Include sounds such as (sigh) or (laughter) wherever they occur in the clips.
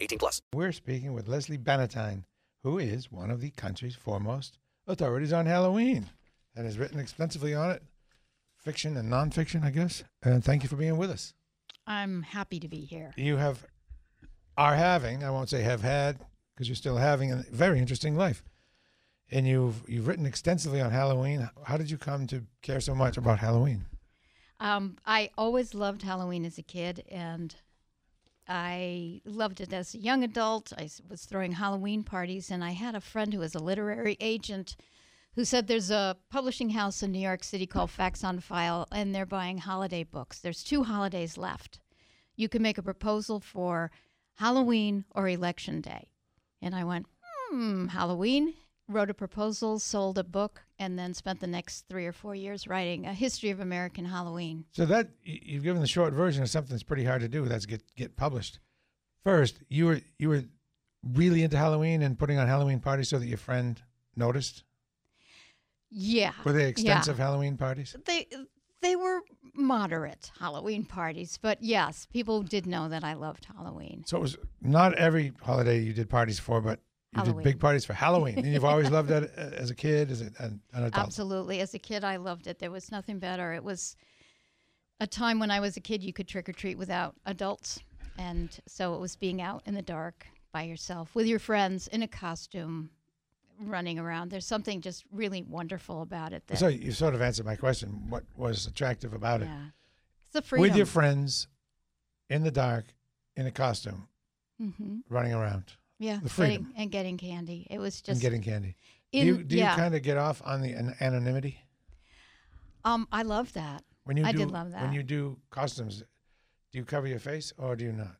18 plus. We're speaking with Lesley Bannatyne, who is one of the country's foremost authorities on Halloween and has written extensively on it, fiction and nonfiction, I guess. And thank you for being with us. I'm happy to be here. You have, are having, I won't say have had, because you're still having a very interesting life. And you've you've written extensively on Halloween. How did you come to care so much about Halloween? Um, I always loved Halloween as a kid, and I loved it as a young adult. I was throwing Halloween parties, and I had a friend who was a literary agent who said there's a publishing house in New York City called Facts on File, and they're buying holiday books. There's two holidays left. You can make a proposal for Halloween or Election Day. And I went, hmm, Halloween. Wrote a proposal, sold a book, and then spent the next three or four years writing a history of American Halloween. So that you've given the short version of something that's pretty hard to do. That's get get published. First, you were you were really into Halloween and putting on Halloween parties so that your friend noticed. Yeah. Were they yeah. extensive Halloween parties? They they were moderate Halloween parties, but yes, people did know that I loved Halloween. So it was not every holiday you did parties for, but you did big parties for Halloween. and you've always loved that (laughs) uh, as a kid, as an, adult. Absolutely. As a kid, I loved it. There was nothing better. It was a time when I was a kid, you could trick or treat without adults. And so it was being out in the dark by yourself with your friends in a costume running around. There's something just really wonderful about it. That, So you sort of answered my question. What was attractive about it? yeah. It's a freedom. With your friends, in the dark, in a costume, hmm running around Yeah. The freedom. Getting, and getting candy. It was and just. getting candy. in, do you, do yeah. you kind of get off on the an- anonymity? um, I love that. When you I do, did love When you do costumes, do you cover your face or do you not?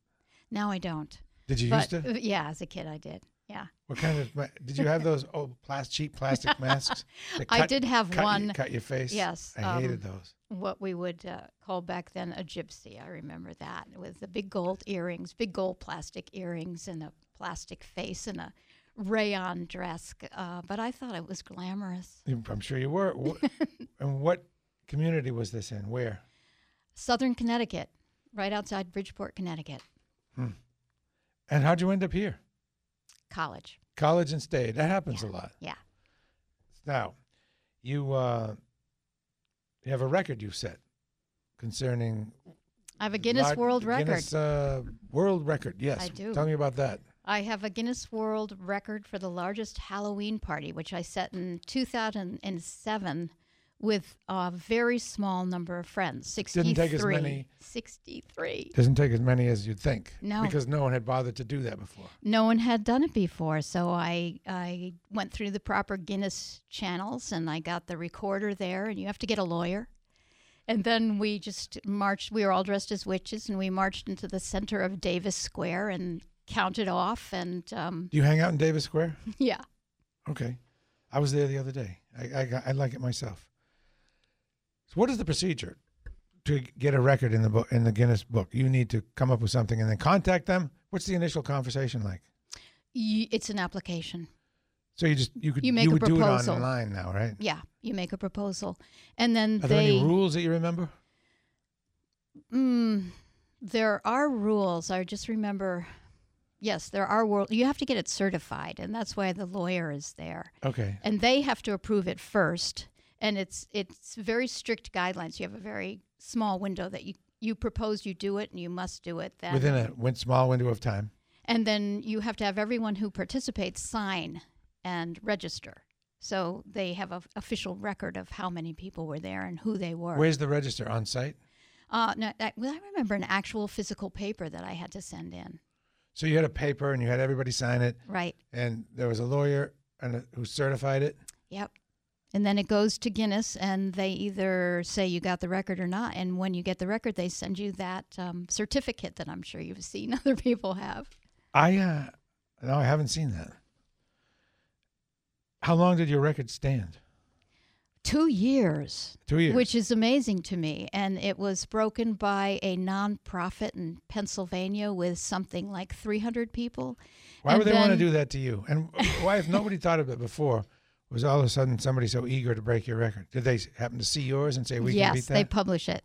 Now I don't. Did you but used to? yeah, as a kid, I did. Yeah. What kind of? Did you have those old plas- cheap plastic (laughs) masks? that I did have cut one. You, cut your face. Yes, I um, hated those. what we would uh, call back then a gypsy. I remember that with the big gold earrings, big gold plastic earrings, and a plastic face and a rayon dress. Uh, but I thought it was glamorous. I'm sure you were. (laughs) And what community was this in? Where? Southern Connecticut, right outside Bridgeport, Connecticut, And how'd you end up here? college. College and stayed. That happens a lot. Yeah. Now, you uh, you have a record you set concerning I have a Guinness large- World Record. Guinness uh, World Record. Yes, I do. Tell me about that. I have a Guinness World Record for the largest Halloween party, which I set in 2007 with a very small number of friends. 63. Didn't take as many- 63. Doesn't take as many as you'd think. No. because no one had bothered to do that before. No one had done it before, so I I went through the proper Guinness channels and I got the recorder there, and you have to get a lawyer. And then we just marched. We were all dressed as witches, and we marched into the center of Davis Square and counted off. And um, Do you hang out in Davis Square? (laughs) yeah, Okay, I was there the other day. I I, I like it myself. So, what is the procedure to get a record in the book in the Guinness book? You need to come up with something and then contact them. What's the initial conversation like? y- it's an application. So you just you could You make a would do it proposal. online now, right? Yeah, you make a proposal, and then Are there any rules that you remember? Mm, there are rules. I just remember. Yes, there are rules. You have to get it certified, and that's why the lawyer is there. Okay. and they have to approve it first and it's it's very strict guidelines you have a very small window that you you propose you do it and you must do it then Within a small window of time. and then you have to have everyone who participates sign and register so they have an official record of how many people were there and who they were Where's the register on site? uh, no, I, well, I remember an actual physical paper that i had to send in So you had a paper and you had everybody sign it, right and there was a lawyer and a, who certified it. Yep. And then it goes to Guinness, and they either say you got the record or not. And when you get the record, they send you that um, certificate that I'm sure you've seen (laughs) other people have. I uh no, I haven't seen that. How long did your record stand? Two years. Two years. Which is amazing to me. And it was broken by a nonprofit in Pennsylvania with something like 300 people. why and would they want to do that to you? And (laughs) why, if nobody thought of it before, was all of a sudden somebody so eager to break your record? Did they happen to see yours and say we can yes, beat they publish it.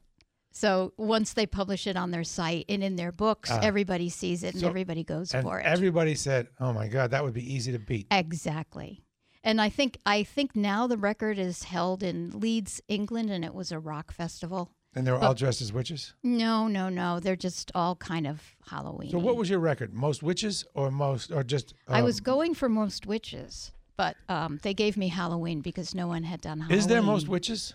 So once they publish it on their site and in their books, Ah. everybody sees it and So- everybody goes and for it. everybody said, "Oh my God, that would be easy to beat." exactly. And I think I think now the record is held in Leeds, England, and it was a rock festival. And they were all dressed as witches. No, no, no. They're just all kind of Halloween. So what was your record? Most witches or most or just? I was um, going for most witches, but um, they gave me Halloween because no one had done Halloween. Is there most witches?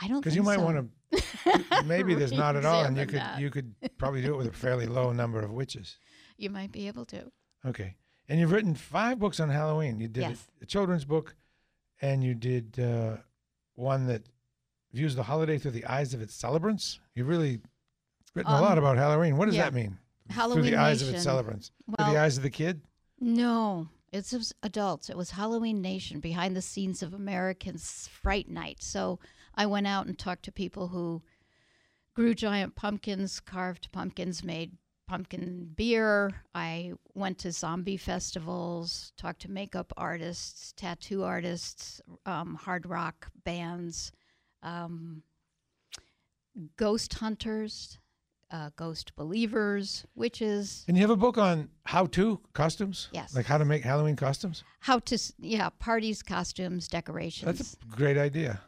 I don't. Because you might so. want to. (laughs) Maybe there's not at all, and you could that. you could probably do it with a fairly low number of witches. You might be able to. Okay, and you've written five books on Halloween. You did a- Yes. a, children's book, and you did uh, one that views the holiday through the eyes of its celebrants. You've really written a lot Um, about Halloween. What does yeah. that mean? Halloween through the eyes of its celebrants. through the eyes of the kid. No, it's just adults. It was Halloween Nation, behind the scenes of Americans' Fright Night. So I went out and talked to people who grew giant pumpkins, carved pumpkins, made pumpkin beer. I went to zombie festivals, talked to makeup artists, tattoo artists, um, hard rock bands, um, ghost hunters, uh, ghost believers, witches. And you have a book on how to costumes. Yes. Like how to make Halloween costumes. How to, yeah, parties, costumes, decorations. That's a great idea.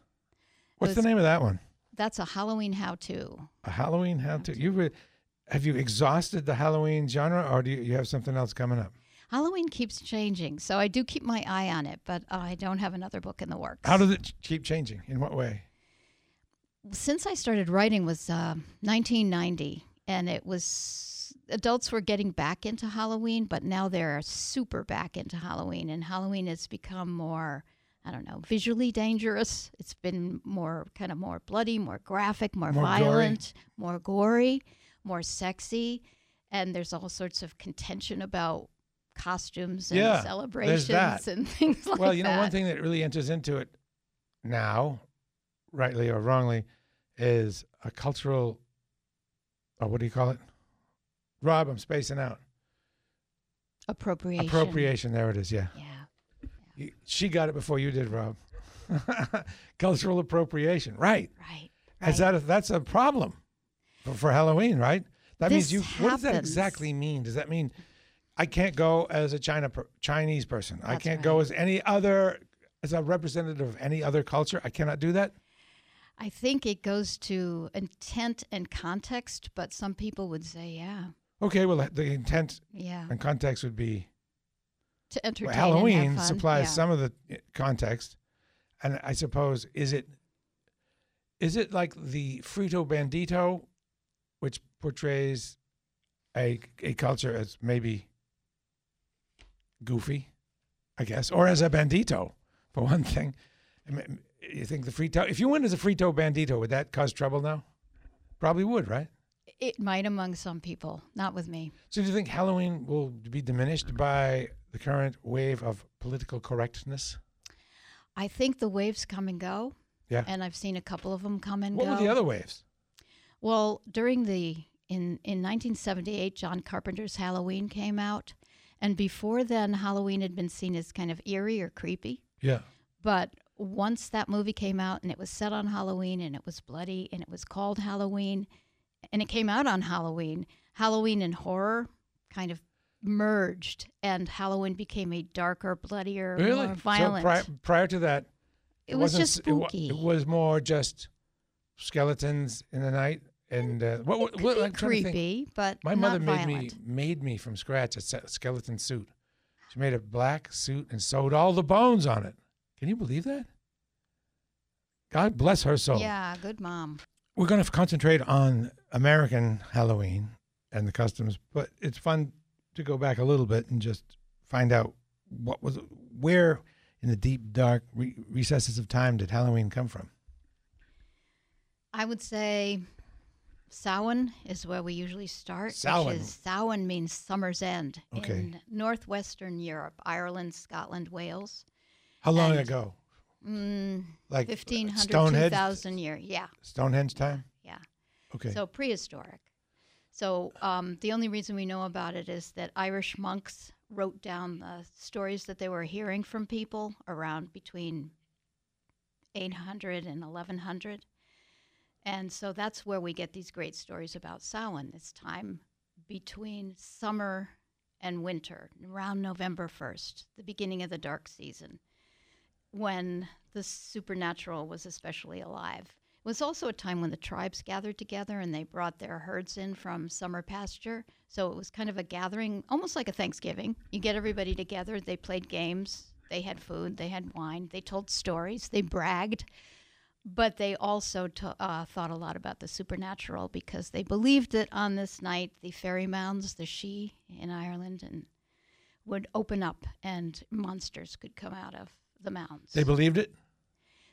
What's the name of that one? That's a Halloween how to. A Halloween how to. You have you exhausted the Halloween genre, or do you, you have something else coming up? Halloween keeps changing, so I do keep my eye on it, but I don't have another book in the works. How does it keep changing? In what way? Since I started writing was uh, 1990, and it was adults were getting back into Halloween, but now they're super back into Halloween, and Halloween has become more. I don't know, visually dangerous. It's been more kind of more bloody, more graphic, more, More gory. violent, more gory, more sexy, and there's all sorts of contention about costumes and Yeah, celebrations that. and (laughs) things like that. well, you know, one thing that really enters into it now, rightly or wrongly, is a cultural. Or what do you call it? Rob, I'm spacing out. appropriation. Appropriation. There it is. Yeah. Yeah. You, she got it before you did, Rob. (laughs) cultural appropriation. Right. Right. Is that a, that's a problem for, Halloween, right? That means This you. What does that exactly mean? Does that mean I can't go as a China Chinese person? I can't go as any other as a representative of any other culture. I cannot do that. I think it goes to intent and context, but some people would say, yeah, Okay, well the intent yeah, and context would be to entertain. well, Halloween supplies yeah. some of the uh, context, and I suppose is it is it like the Frito Bandito, which portrays a a culture as maybe goofy, I guess, or as a bandito for one thing. I mean, You think the Frito? If you went as a Frito Bandito, would that cause trouble now? Probably would, right? It might among some people, not with me. So, do you think Halloween will be diminished by the current wave of political correctness? I think the waves come and go, Yeah. and I've seen a couple of them come and What go. What were the other waves? Well, during the in in 1978, John Carpenter's Halloween came out, and before then, Halloween had been seen as kind of eerie or creepy. Yeah. But once that movie came out and it was set on Halloween and it was bloody and it was called Halloween and it came out on Halloween, Halloween and horror kind of merged and Halloween became a darker, bloodier, Really? more violent. So prior, prior to that, it was wasn't just s- it spooky. It, was more just skeletons in the night and uh, what, what, what be I'm trying to think. creepy, but My not mother made violent. me made me from scratch a skeleton suit. She made a black suit and sewed all the bones on it. Can you believe that? God bless her soul. Yeah, good mom. We're going to concentrate on American Halloween and the customs, but it's fun to go back a little bit and just find out what was where in the deep dark re- recesses of time did Halloween come from? I would say Samhain is where we usually start. Samhain. Which is, Samhain means summer's end Okay. in northwestern Europe, Ireland, Scotland, Wales. How long And- ago? Mm, Like 1500, Stonehenge, 2000 year. Yeah, Stonehenge time. yeah. Okay. So prehistoric. So um, the only reason we know about it is that Irish monks wrote down the stories that they were hearing from people around between 800 and 1100. And so that's where we get these great stories about Samhain, this time between summer and winter, around November 1st, the beginning of the dark season, when the supernatural was especially alive. It was also a time when the tribes gathered together and they brought their herds in from summer pasture. So it was kind of a gathering, almost like a Thanksgiving. You get everybody together, they played games, they had food, they had wine, they told stories, they bragged. But they also to, uh, thought a lot about the supernatural because they believed that on this night the fairy mounds, the Sídhe in Ireland, and would open up and monsters could come out of the mounds. they believed it.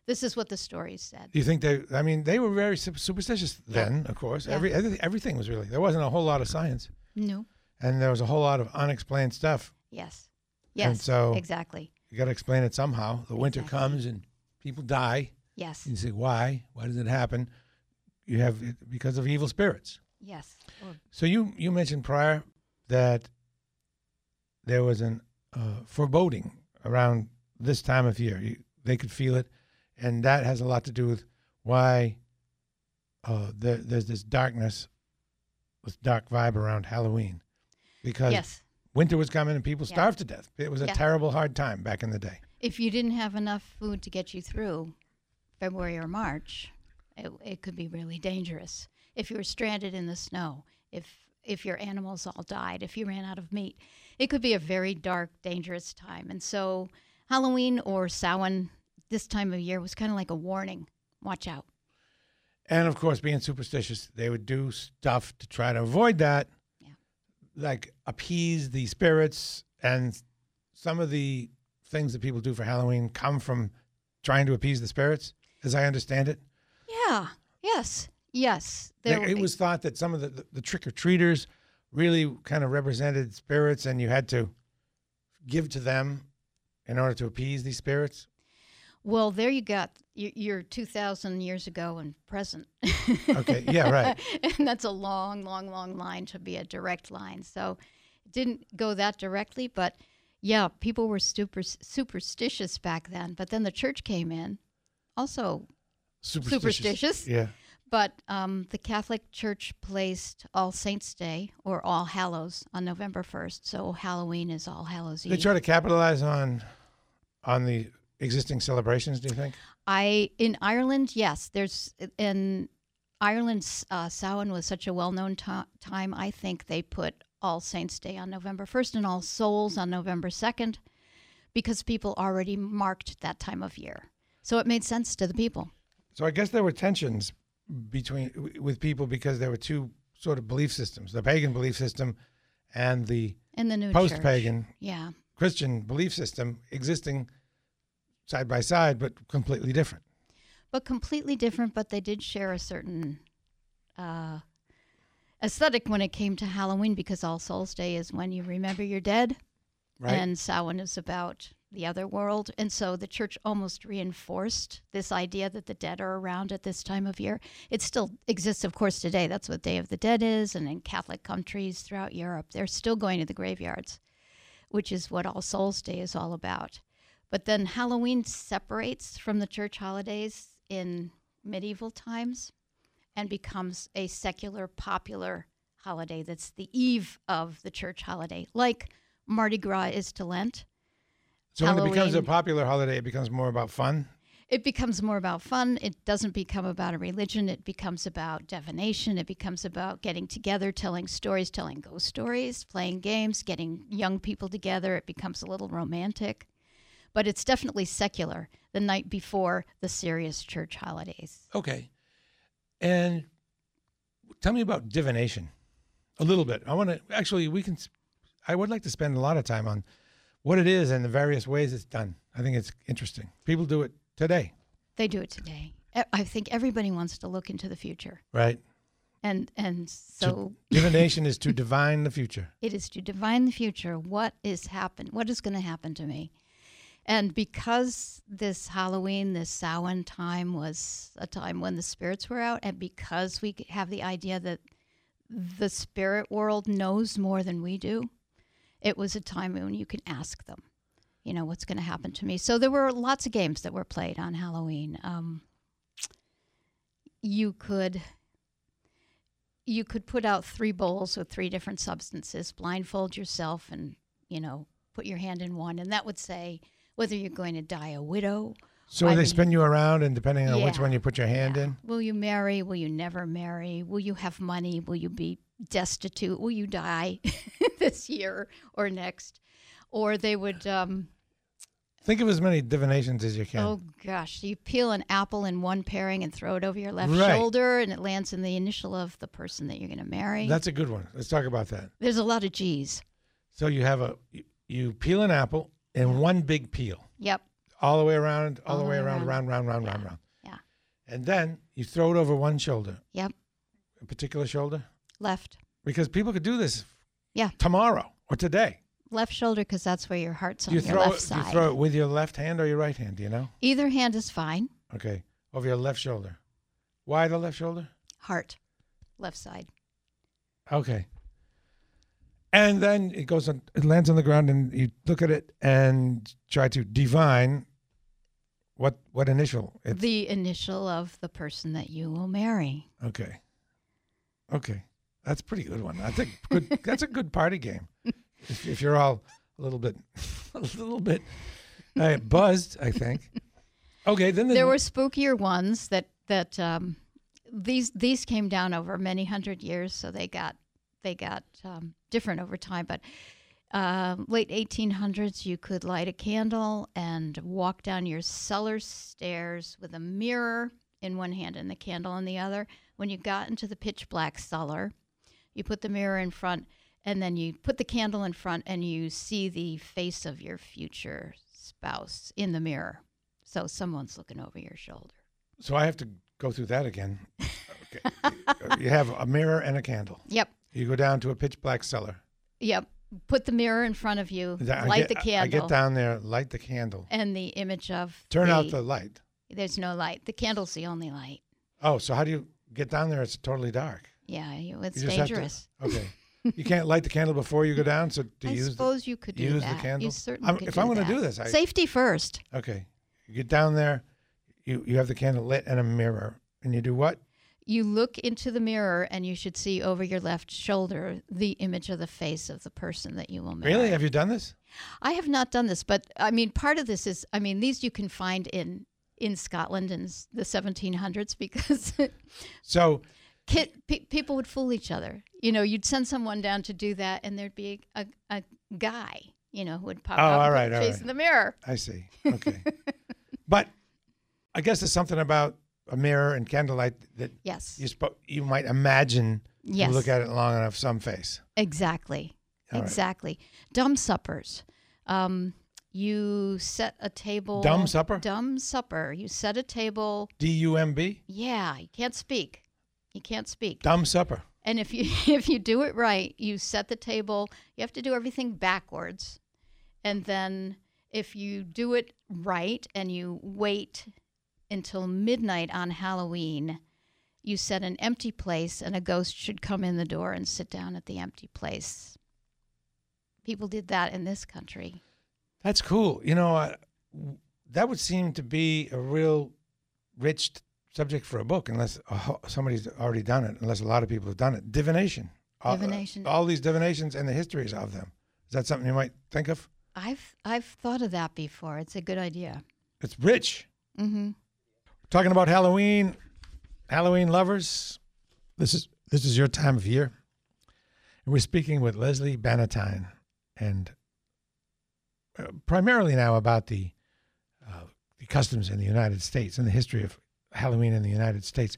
this is what the stories said. Do you think they? I mean, they were very sup- superstitious then. Of course, Yeah. every everything, everything was really. There wasn't a whole lot of science, No. and there was a whole lot of unexplained stuff. Yes. Yes. And so- exactly. You got to explain it somehow. The winter Exactly. comes and people die. Yes. And you say, why? Why does it happen? You have it because of evil spirits. Yes. Or- So you you mentioned prior that there was an uh, foreboding around this time of year. You, they could feel it, and that has a lot to do with why uh, there, there's this darkness, this dark vibe around Halloween, because yes. winter was coming and people Yeah. starved to death. It was a Yeah. terrible, hard time back in the day. If you didn't have enough food to get you through February or March, it, it could be really dangerous. If you were stranded in the snow, if if your animals all died, if you ran out of meat, it could be a very dark, dangerous time. And so, Halloween or Samhain, this time of year was kind of like a warning. Watch out. And of course, being superstitious, they would do stuff to try to avoid that, Yeah. like appease the spirits. And some of the things that people do for Halloween come from trying to appease the spirits, as I understand it. Yeah. Yes. Yes. There, it was thought that some of the, the, the trick or treaters really kind of represented spirits, and you had to give to them in order to appease these spirits. Well, there you got your, your 2,000 years ago and present. Okay, yeah, right. (laughs) and that's a long, long, long line to be a direct line. So it didn't go that directly, but yeah, people were super superstitious back then. But then the church came in, also Superstitious. Yeah. But um, the Catholic Church placed All Saints' Day or All Hallows on November 1st. So Halloween is All Hallows Eve. They try to capitalize on on the existing celebrations. Do you think? I in Ireland, yes. There's in Ireland's uh, Samhain was such a well-known to- time. I think they put All Saints' Day on November 1st and All Souls on November 2nd because people already marked that time of year. So it made sense to the people. So I guess there were tensions between with people because there were two sort of belief systems: the pagan belief system and the In the new post-pagan Yeah. Christian belief system existing side by side, but completely different. but completely different. But they did share a certain uh, aesthetic when it came to Halloween because All Souls Day is when you remember your dead, Right. and Samhain is about the other world. And so the church almost reinforced this idea that the dead are around at this time of year. It still exists, of course, today. That's what Day of the Dead is, and in Catholic countries throughout Europe, they're still going to the graveyards, which is what All Souls Day is all about. But then Halloween separates from the church holidays in medieval times and becomes a secular, popular holiday that's the eve of the church holiday, like Mardi Gras is to Lent. So when it becomes a popular holiday, it becomes more about fun. It becomes more about fun. It doesn't become about a religion. It becomes about divination. It becomes about getting together, telling stories, telling ghost stories, playing games, getting young people together. It becomes a little romantic. But it's definitely secular the night before the serious church holidays. Okay. And tell me about divination a little bit. I want to actually, we can, I would like to spend a lot of time on what it is and the various ways it's done. I think it's interesting. People do it today, They do it today. I think everybody wants to look into the future. right? And and so (laughs) Divination is to divine the future. it is to divine the future. What is happen? What is going to happen to me? And because this Halloween, this Samhain time was a time when the spirits were out, and because we have the idea that the spirit world knows more than we do, it was a time when you can ask them, you know, what's going to happen to me. So there were lots of games that were played on Halloween. Um, you could you could put out three bowls with three different substances, blindfold yourself, and you know, put your hand in one, and that would say whether you're going to die a widow. So they spin you around, and depending on which one you put your hand in. Will you marry? Will you never marry? Will you have money? Will you be destitute? Will you die (laughs) this year or next? Or they would, um, Think of as many divinations as you can. oh gosh, you peel an apple in one paring and throw it over your left Right. shoulder, and it lands in the initial of the person that you're going to marry. That's a good one. Let's talk about that. There's a lot of G's. So you have a you, peel an apple in one big peel, Yep. all the way around, all, the way around, around. round, round, round, round, round. Yeah. And then you throw it over one shoulder, Yep. a particular shoulder, Left. because people could do this Yeah. tomorrow or today. Left shoulder because that's where your heart's Do on you your throw left it? Do you throw it with your left hand or your right hand? Do you know? Either hand is fine. Okay, over your left shoulder. Why the left shoulder? Heart, left side. Okay. And then it goes on, it lands on the ground, and you look at it and try to divine what what initial. It's, the initial of the person that you will marry. okay. Okay, that's a pretty good one. I think good. that's a good party game. If, if you're all a little bit, (laughs) a little bit uh, buzzed, I think. Okay, then There were spookier ones that that um, these these came down over many hundred years, so they got they got um, different over time. But um, late 1800s, you could light a candle and walk down your cellar stairs with a mirror in one hand and the candle in the other. When you got into the pitch black cellar, you put the mirror in front, and then you put the candle in front, and you see the face of your future spouse in the mirror. So someone's looking over your shoulder. So I have to go through that again. Okay. you have a mirror and a candle. Yep. You go down to a pitch black cellar. Yep. Put the mirror in front of you, I light get- the candle, I get down there, light the candle, and the image of turn out the- the light. There's no light. The candle's the only light. Oh, so how do you get down there? It's totally dark. Yeah, it's You have to- dangerous. okay. (laughs) you can't light the candle before you go down. So to I use suppose you could do use that. the candle. You certainly I'm- could if do I'm going to do this, I, Safety first. okay. You get down there, you you have the candle lit and a mirror, and you do what? You look into the mirror, and you should see over your left shoulder the image of the face of the person that you will marry. Really? Have you done this? I have not done this, but I mean, part of this is, I mean, these you can find in in Scotland in the 1700s because (laughs) So kid, pe- people would fool each other. You know, you'd send someone down to do that, and there'd be a, a, guy, you know, who would pop Oh, up all all face right. in the mirror. I see. Okay. (laughs) but I guess there's something about a mirror and candlelight that Yes. you you might imagine yes. you look at it long enough, some face. Exactly. All right. exactly. Dumb suppers. Um, you set a table. Dumb supper? Dumb supper. You set a table. D U M B. Yeah, you can't speak. You can't speak. Dumb supper. And if you (laughs) if you do it right, you set the table. You have to do everything backwards. And then if you do it right and you wait until midnight on Halloween, you set an empty place and a ghost should come in the door and sit down at the empty place. People did that in this country. That's cool. You know, w- that would seem to be a real rich subject for a book, unless somebody's already done it. Unless a lot of people have done it. Divination. All- uh, all these divinations and the histories of them. Is that something you might think of? I've I've thought of that before. It's a good idea. It's rich. Mm-hmm. Talking about Halloween, Halloween lovers. This is this is your time of year. And we're speaking with Lesley Bannatyne, and uh, primarily now about the uh, the customs in the United States and the history of Halloween in the United States.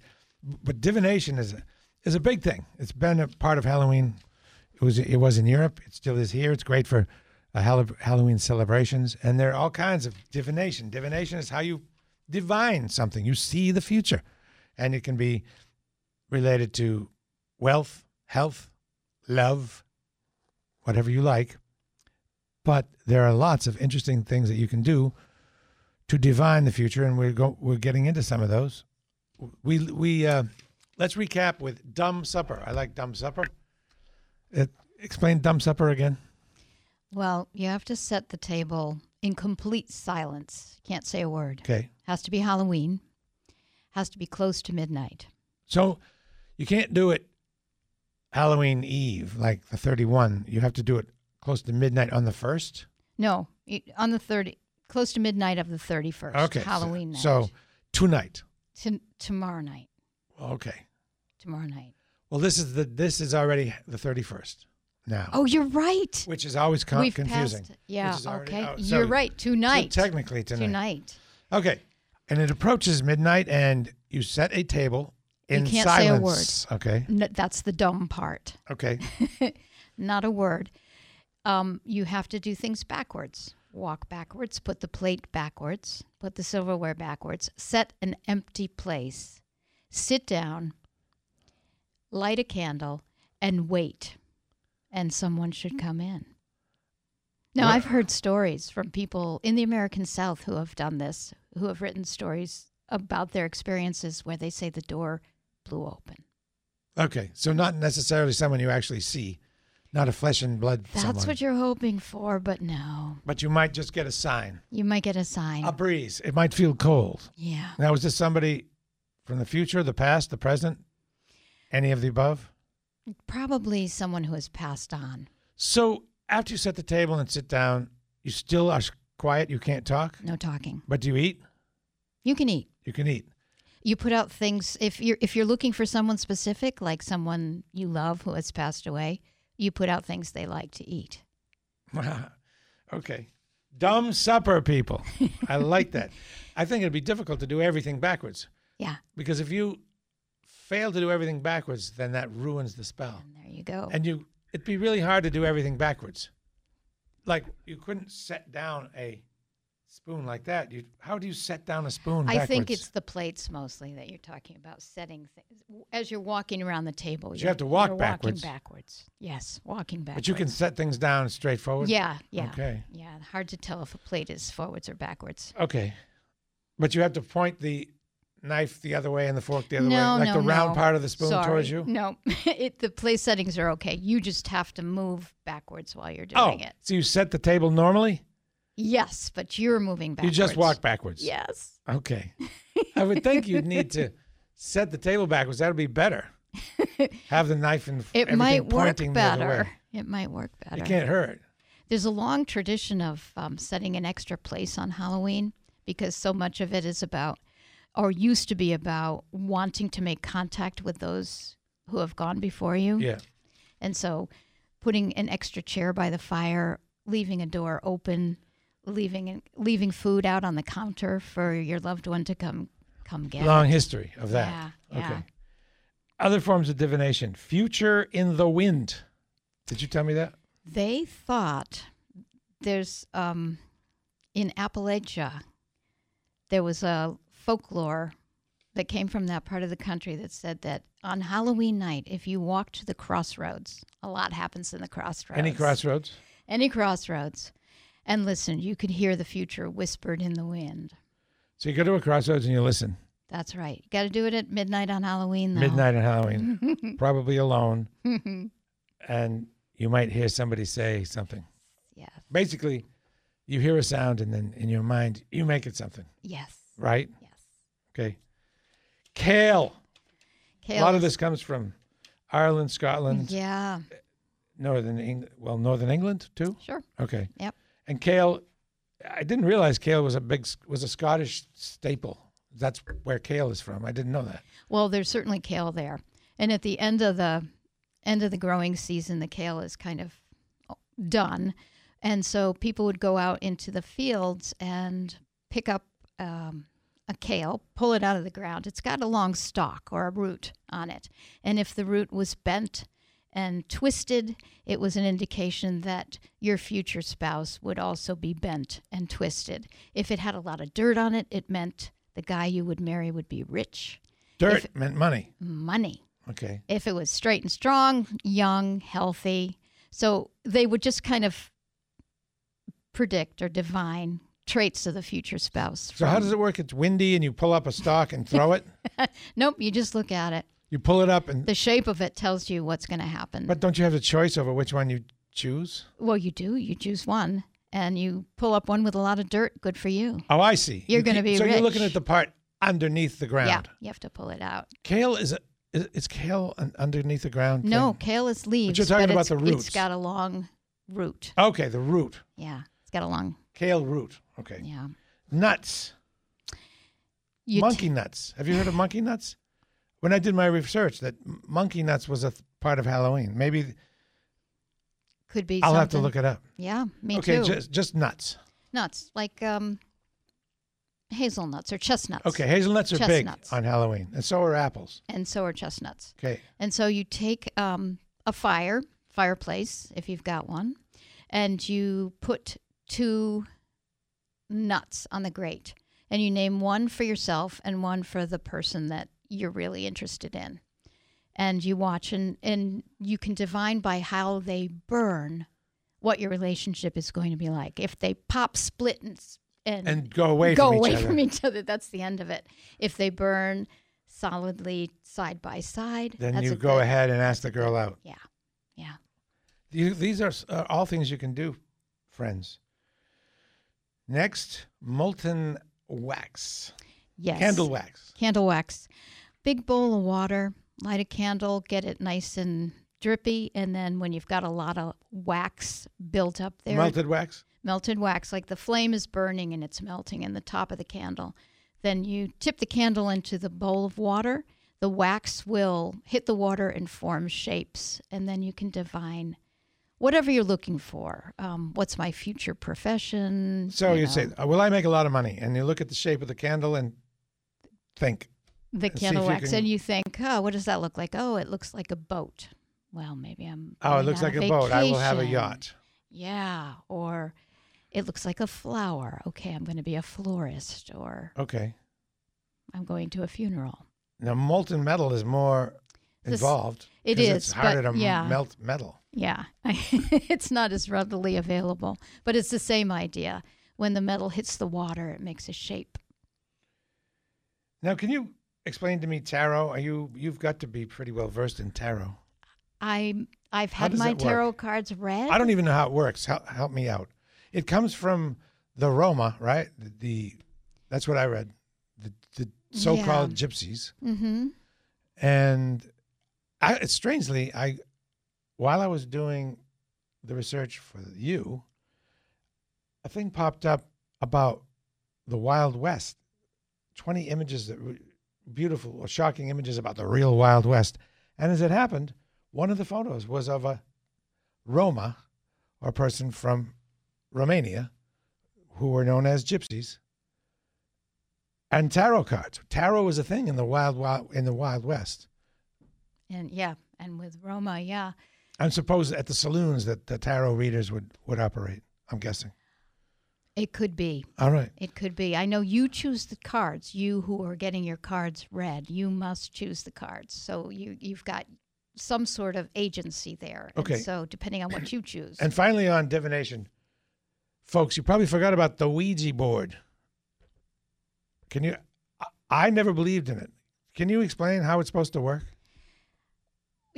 But divination is a, is a big thing. It's been a part of Halloween. It was it was in Europe. It still is here. It's great for uh, Hall- Halloween celebrations, and there are all kinds of divination. Divination is how you divine something. You see the future, and it can be related to wealth, health, love, whatever you like. But there are lots of interesting things that you can do to divine the future, and we're go, we're getting into some of those. We we uh, let's recap with dumb supper. I like dumb supper. It, explain dumb supper again. Well, you have to set the table in complete silence. Can't say a word. Okay, Has to be Halloween. Has to be close to midnight. so you can't do it Halloween Eve like the thirty one. You have to do it close to midnight on the first. No, on the 30, close to midnight of the 31st. Okay, so- Halloween night. So tonight. T- tomorrow night. Okay. Tomorrow night. Well, this is the this is already the thirty first now. Oh, you're right. which is always con- We've confusing. passed. Yeah. already Okay. out. So- you're right. Tonight. So technically tonight. Tonight. Okay, and it approaches midnight, and you set a table in You can't say a word. Okay. N- that's the dumb part. Okay. (laughs) Not a word. Um, you have to do things backwards. Walk backwards, put the plate backwards, put the silverware backwards, set an empty place, sit down, light a candle, and wait. And someone should hmm. come in. Now, I've heard stories from people in the American South who have done this, who have written stories about their experiences where they say the door blew open. Okay. So not necessarily someone you actually see, not a flesh and blood That's someone, what you're hoping for, but no. but you might just get a sign, You might get a sign. a breeze. It might feel cold. yeah. Now, is this somebody from the future, the past, the present, any of the above? Probably someone who has passed on. So after you set the table and sit down, you still are quiet. You can't talk, No talking. but do you eat? You can eat. You can eat. You put out things if you're if you're looking for someone specific, like someone you love who has passed away, you put out things they like to eat. (laughs) okay. Dumb supper people. I like that. I think it'd be difficult to do everything backwards Yeah. because if you fail to do everything backwards, then that ruins the spell. And there you go. And you, it'd be really hard to do everything backwards. Like you couldn't set down a spoon like that. You, how do you set down a spoon? I think it's the plates mostly that you're talking about setting things as you're walking around the table. you have to walk backwards. Walking backwards. Yes, walking backwards. But you can set things down straightforward. Yeah, yeah. Okay. Yeah, hard to tell if a plate is forwards or backwards. Okay. But you have to point the knife the other way and the fork the other no, way, like no, the round no. part of the spoon Sorry. towards you. No, (laughs) it, the place settings are okay. You just have to move backwards while you're Oh, doing it. so you set the table normally? Yes, but you're moving backwards. You just walk backwards. Yes. Okay. I would think you'd (laughs) need to set the table backwards. That'd be better. (laughs) Have the knife and It everything might work pointing the other better. It might work better. It might work better. You can't hurt. There's a long tradition of um, setting an extra place on Halloween because so much of it is about, or used to be about, wanting to make contact with those who have gone before you. Yeah. And so putting an extra chair by the fire, leaving a door open, leaving leaving food out on the counter for your loved one to come come get. Long history of that. Yeah, yeah. Other forms of divination. Future in the wind. Did you tell me that? They thought there's um in Appalachia there was a folklore that came from that part of the country that said that on Halloween night, if you walk to the crossroads, a lot happens in the crossroads. Any crossroads? Any crossroads. And listen, you could hear the future whispered in the wind. So you go to a crossroads and you listen. That's right. You Got to do it at midnight on Halloween, though. Midnight on Halloween. (laughs) probably alone. (laughs) and you might hear somebody say something. yeah. Basically, you hear a sound and then in your mind you make it something, Yes. right? Yes. Okay. Kale. Kale A lot of this comes from Ireland, Scotland, Yeah. northern England. Well, northern England too. Sure. Okay. Yep. And kale, I didn't realize kale was a big was a Scottish staple. That's where kale is from. I didn't know that. Well, there's certainly kale there, and at the end of the end of the growing season, the kale is kind of done, and so people would go out into the fields and pick up um, a kale, pull it out of the ground. It's got a long stalk or a root on it, and if the root was bent and twisted, it was an indication that your future spouse would also be bent and twisted. If it had a lot of dirt on it, it meant the guy you would marry would be rich. Dirt If- meant money. money. Okay. If it was straight and strong, young, healthy. So they would just kind of predict or divine traits of the future spouse. So how does it work? It's windy and you pull up a stalk and throw it. (laughs) Nope, you just look at it. You pull it up and The shape of it tells you what's going to happen. but don't you have the choice over which one you choose? well, you do. You choose one and you pull up one with a lot of dirt. Good for you. Oh, I see. You're You gonna be So you're looking at the part underneath the ground. Yeah, you have to pull it out. Kale is a, is, is kale underneath the ground? No, kale is leaves. But you're talking but about the roots. It's got a long root. Okay, the root. Yeah, it's got a long. Kale root. Okay. Yeah. Nuts. You t- monkey nuts. Have you heard of monkey nuts? When I did my research, that monkey nuts was a th- part of Halloween. Maybe could be. I'll have to look it up. Yeah, me okay, too. just just nuts. nuts like um, hazelnuts or chestnuts. Okay, hazelnuts are Chestnuts. big on Halloween, and so are apples. And so are chestnuts. Okay, And so you take um, a fire, fireplace, if you've got one, and you put two nuts on the grate. And you name one for yourself and one for the person that you're really interested in. And you watch, and, and you can divine by how they burn what your relationship is going to be like. If they pop, split, and, and, and go away go from each away other. from each other, that's the end of it. If they burn solidly side by side, then you go good- ahead and ask the girl out. yeah. Yeah. You, these are uh, all things you can do, friends. Next, molten wax, Yes. candle wax. Candle wax. Big bowl of water, light a candle, get it nice and drippy. And then when you've got a lot of wax built up there, Melted wax. melted wax, like the flame is burning and it's melting in the top of the candle, then you tip the candle into the bowl of water. The wax will hit the water and form shapes. And then you can divine whatever you're looking for. Um, what's my future profession? So you, know, say, "Will I make a lot of money?" And you look at the shape of the candle and think, the candle wax, can- and you think, oh, what does that look like? Oh, it looks like a boat. Well, maybe I'm. "Oh, it looks like a boat. I will have a yacht." Yeah, or it looks like a flower. Okay, I'm going to be a florist, or Okay. I'm going to a funeral. Now, molten metal is more involved. it 'cause is, It's harder but to yeah. melt metal. Yeah, (laughs) it's not as readily available, but it's the same idea. When the metal hits the water, it makes a shape. Now, can you explain to me tarot? Are you you've got to be pretty well versed in tarot? I I've How had does my that work? tarot cards read. I don't even know how it works. Help, help me out. It comes from the Roma, right? The, the that's what I read. The, the so-called gypsies, Mm-hmm. and I, strangely, I while I was doing the research for you, a thing popped up about the Wild West. Twenty images that were beautiful or shocking images about the real Wild West, and as it happened, one of the photos was of a Roma, or person from Romania, who were known as gypsies, and tarot cards. Tarot was a thing in the wild, wild in the Wild West. And yeah, and with Roma, yeah. I'm supposed at the saloons that the tarot readers would would operate. I'm guessing. It could be. All right. It could be. I know you choose the cards. You who are getting your cards read, you must choose the cards. So you you've got some sort of agency there. And Okay. so depending on what you choose. And finally, on divination, folks, you probably forgot about the Ouija board. Can you? I never believed in it. Can you explain how it's supposed to work?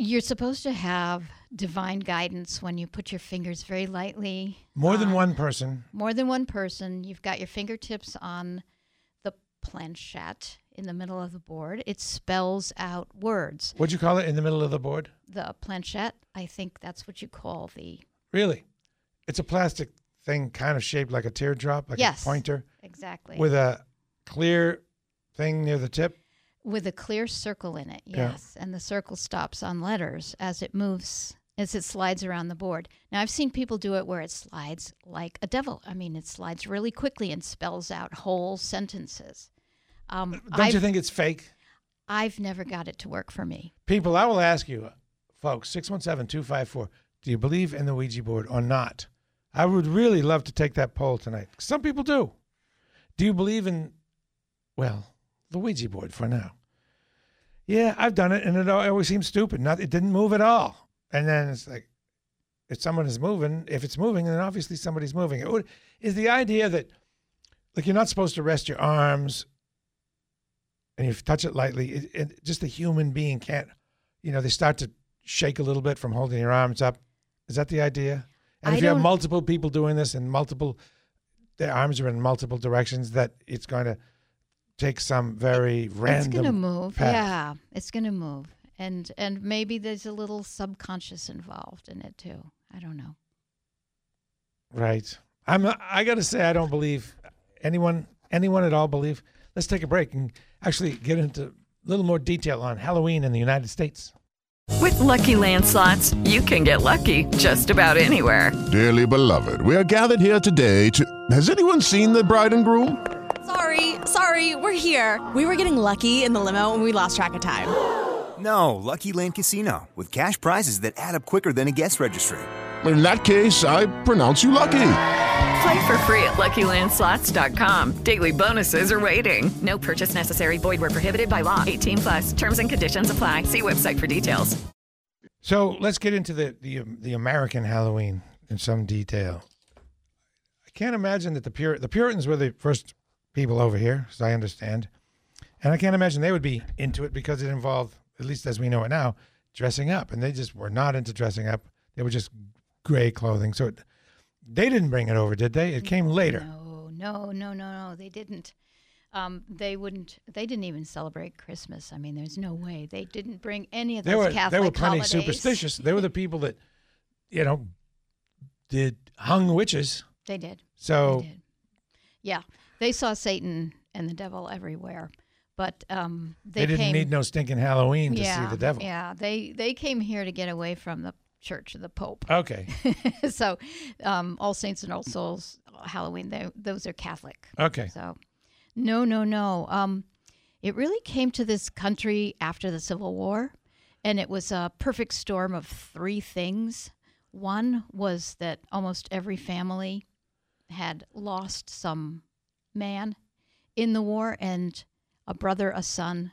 You're supposed to have divine guidance when you put your fingers very lightly. More than um, one person. More than one person. You've got your fingertips on the planchette in the middle of the board. It spells out words. What'd you call it in the middle of the board? The planchette, I think that's what you call the Really? It's a plastic thing, kind of shaped like a teardrop, like Yes. a pointer, exactly with a clear thing near the tip. With a clear circle in it. Yeah. Yes, and the circle stops on letters as it moves as it slides around the board. Now I've seen people do it where it slides like a devil. I mean, it slides really quickly and spells out whole sentences. Um, Don't I've, you think it's fake? I've never got it to work for me. People, I will ask you, folks, 617 254, do you believe in the Ouija board or not? I would really love to take that poll tonight. Some people do. Do you believe in, well, the Ouija board for now? Yeah, I've done it, and it always seems stupid. Not, it didn't move at all. And then it's like, if someone is moving, if it's moving, then obviously somebody's moving. It would, is the idea that, like, you're not supposed to rest your arms, and you touch it lightly. It, it, just a human being can't, you know, they start to shake a little bit from holding your arms up. Is that the idea? And I if you have multiple people doing this and multiple, their arms are in multiple directions, that it's going to take some very random. It's going to move. path. Yeah, it's going to move. And and maybe there's a little subconscious involved in it too. I don't know. Right. I'm. I got to say, I don't believe anyone. Anyone at all believe. Let's take a break and actually get into a little more detail on Halloween in the United States. With Lucky Land slots, you can get lucky just about anywhere. Dearly beloved, we are gathered here today to. Has anyone seen the bride and groom? Sorry, sorry, we're here. We were getting lucky in the limo and we lost track of time. (gasps) No, Lucky Land Casino, with cash prizes that add up quicker than a guest registry. In that case, I pronounce you lucky. Play for free at LuckyLandSlots.com. Daily bonuses are waiting. No purchase necessary. Void where prohibited by law. 18 plus. Terms and conditions apply. See website for details. So let's get into the the, um, the American Halloween in some detail. I can't imagine that the Pur- the Puritans were the first people over here, as I understand, and I can't imagine they would be into it because it involved, at least as we know it now, dressing up, and they just were not into dressing up. They were just gray clothing. So it, they didn't bring it over, did they? It came later. No, no, no, no, no. They didn't. Um, they wouldn't. They didn't even celebrate Christmas. I mean, there's no way they didn't bring any of those They were Catholic they were plenty holidays. superstitious. They were the people that, you know, did hung witches. They did. So They did. Yeah, they saw Satan and the devil everywhere, but um, they, they, didn't came, need no stinking Halloween to yeah, see the devil. Yeah, they they came here to get away from the Church of the Pope. (laughs) Okay. so, um, All Saints and All Souls, Halloween, they, those are Catholic. Okay. So, no, no, no. Um, it really came to this country after the Civil War, and it was a perfect storm of three things. One was that almost every family had lost some man in the war, and a brother, a son,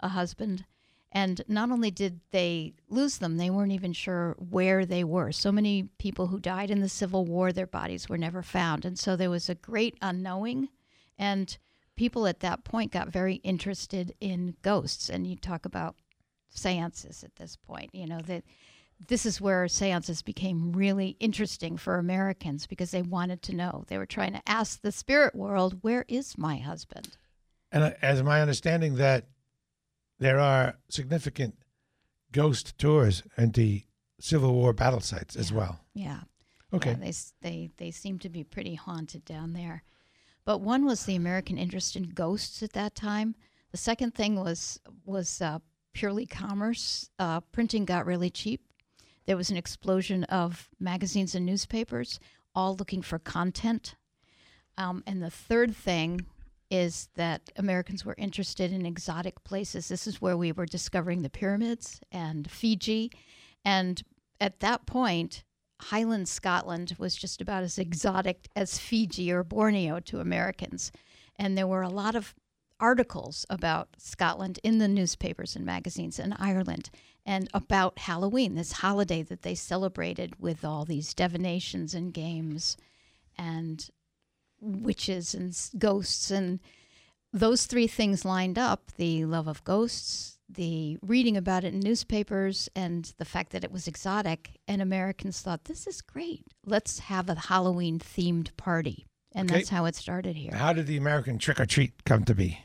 a husband. And not only did they lose them, they weren't even sure where they were. So many people who died in the Civil War, their bodies were never found. And so there was a great unknowing. And people at that point got very interested in ghosts. And you talk about seances at this point, you know, that this is where seances became really interesting for Americans because they wanted to know. They were trying to ask the spirit world, where is my husband? And uh, as my understanding that there are significant ghost tours at the Civil War battle sites as well. Yeah. Okay. Yeah, they, they, they seem to be pretty haunted down there. But one was the American interest in ghosts at that time. The second thing was was uh, purely commerce. Uh, printing got really cheap. There was an explosion of magazines and newspapers, all looking for content. Um, and the third thing is that Americans were interested in exotic places. This is where we were discovering the pyramids and Fiji. And at that point, Highland Scotland was just about as exotic as Fiji or Borneo to Americans. And there were a lot of articles about Scotland in the newspapers and magazines in Ireland and about Halloween, this holiday that they celebrated with all these divinations and games and witches and ghosts and those three things lined up the love of ghosts the reading about it in newspapers and the fact that it was exotic and americans thought this is great let's have a halloween themed party and Okay. that's how it started here How did the American trick or treat come to be?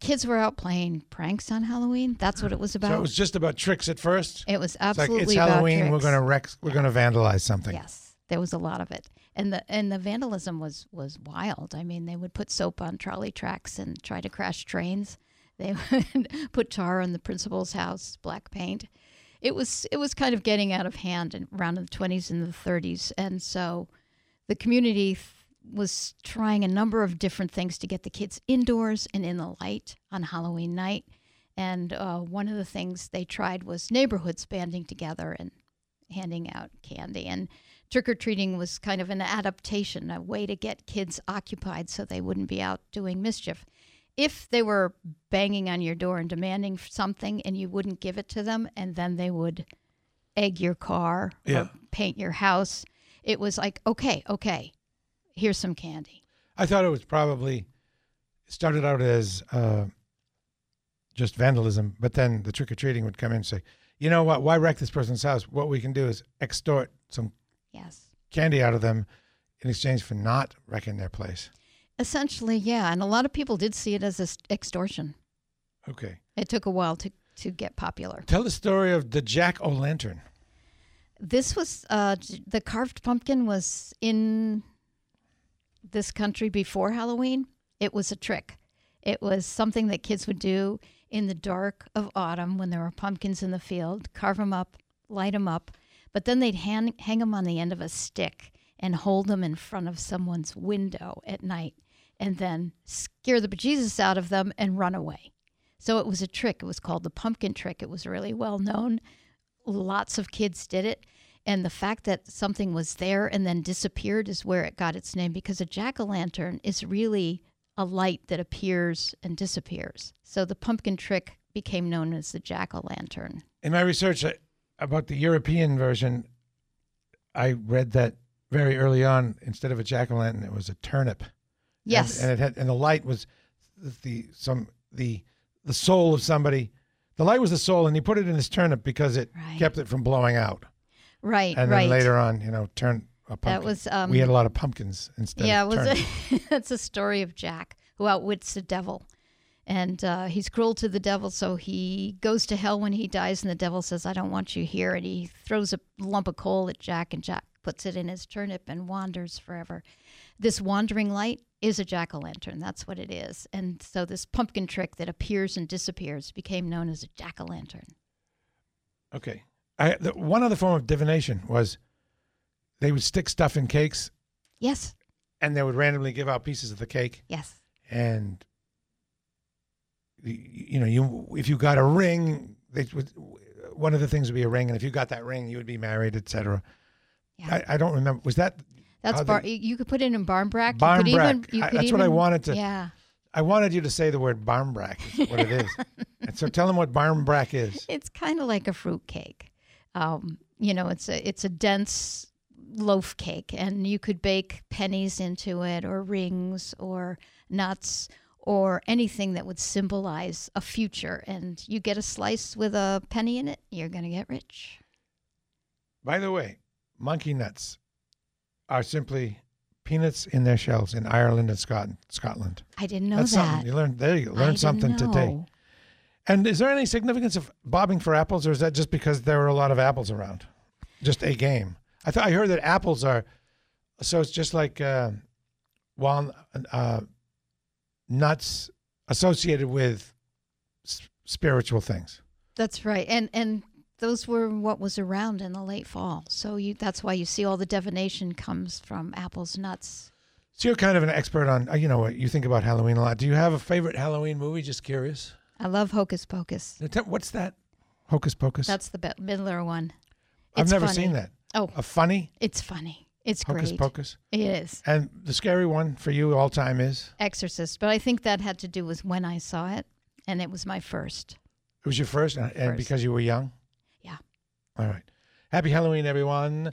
Kids were out playing pranks on halloween that's what it was about So it was just about tricks at first. It was It's like absolutely it's Halloween. We're going to wreck. We're going to vandalize something. Yes, there was a lot of it, and the and the vandalism was was wild. I mean, they would put soap on trolley tracks and try to crash trains. They (laughs) would put tar on the principal's house, black paint. It was it was kind of getting out of hand in, around the twenties and the thirties, and so the community was trying a number of different things to get the kids indoors and in the light on Halloween night. And uh, one of the things they tried was neighborhoods banding together and handing out candy. And trick or treating was kind of an adaptation, a way to get kids occupied so they wouldn't be out doing mischief. if they were banging on your door and demanding something and you wouldn't give it to them, and then they would egg your car Yeah. or paint your house, it was like, okay, okay, here's some candy. I thought it was probably it started out as uh, just vandalism, but then the trick or treating would come in and say, "You know what? Why wreck this person's house? What we can do is extort some Yes. candy out of them in exchange for not wrecking their place." Essentially, yeah. And a lot of people did see it as extortion. Okay, It took a while to, to get popular. tell the story of the Jack O' Lantern. This was uh, the carved pumpkin was in this country before Halloween. It was a trick. It was something that kids would do in the dark of autumn when there were pumpkins in the field, carve them up, light them up, but then they'd hang, hang them on the end of a stick and hold them in front of someone's window at night and then scare the bejesus out of them and run away. So it was a trick. It was called the pumpkin trick. It was really well known. Lots of kids did it. And the fact that something was there and then disappeared is where it got its name because a jack o' lantern is really a light that appears and disappears. So the pumpkin trick became known as the jack o' lantern. In my research uh, about the European version, I read that very early on, instead of a jack o' lantern, it was a turnip. And- Yes. and, it had and the light was the some the the soul of somebody. The light was the soul, and he put it in his turnip because it Right. kept it from blowing out. Right, And right. then later on, you know, turn a pumpkin. That was, um, we had a lot of pumpkins instead. yeah, it was a, (laughs) it's a story of Jack who outwits the devil. And uh, he's cruel to the devil, so he goes to hell when he dies. And the devil says, I don't want you here. And he throws a lump of coal at Jack, and Jack puts it in his turnip and wanders forever. This wandering light is a jack o' lantern. That's what it is. And so this pumpkin trick that appears and disappears became known as a jack o' lantern. Okay. I, the, one other form of divination was they would stick stuff in cakes, Yes, and they would randomly give out pieces of the cake, yes. and you know, you if you got a ring, they would. One of the things would be a ring, and if you got that ring, you would be married, etc. Yeah. I, I don't remember. Was that? That's bar- they- you could put it in barmbrack. Barmbrack. You could even, you I- could that's what I wanted to- Yeah. I wanted you to say the word barmbrack. Is what it is. (laughs) and so tell them what barmbrack is. It's kind of like a fruit cake. Um, you know, it's a it's a dense loaf cake, and you could bake pennies into it, or rings, or nuts, or anything that would symbolize a future. And you get a slice with a penny in it, you're gonna get rich. By the way, monkey nuts are simply peanuts in their shells in Ireland and Scotland. Scotland. I didn't know That's that. something you learn. There you go. I Learn didn't something today. And is there any significance of bobbing for apples, or is that just because there were a lot of apples around? Just a game. I thought I heard that apples are, so it's just like uh, walnut uh, nuts associated with s- spiritual things. That's right, and and those were what was around in the late fall. So you that's why you see all the divination comes from apples, nuts. So you're kind of an expert on, uh, you know, what you think about Halloween a lot. Do you have a favorite Halloween movie? Just curious. I love Hocus Pocus. What's that? Hocus Pocus. That's the be- Midler one. I've never funny. seen that. Oh, A funny it's funny. It's Hocus great. Pocus. It is And the scary one for you all time is Exorcist, but I think that had to do with when I saw it, and it was my first. it was your first, and, and because you were young. Yeah. All right. Happy Halloween, everyone.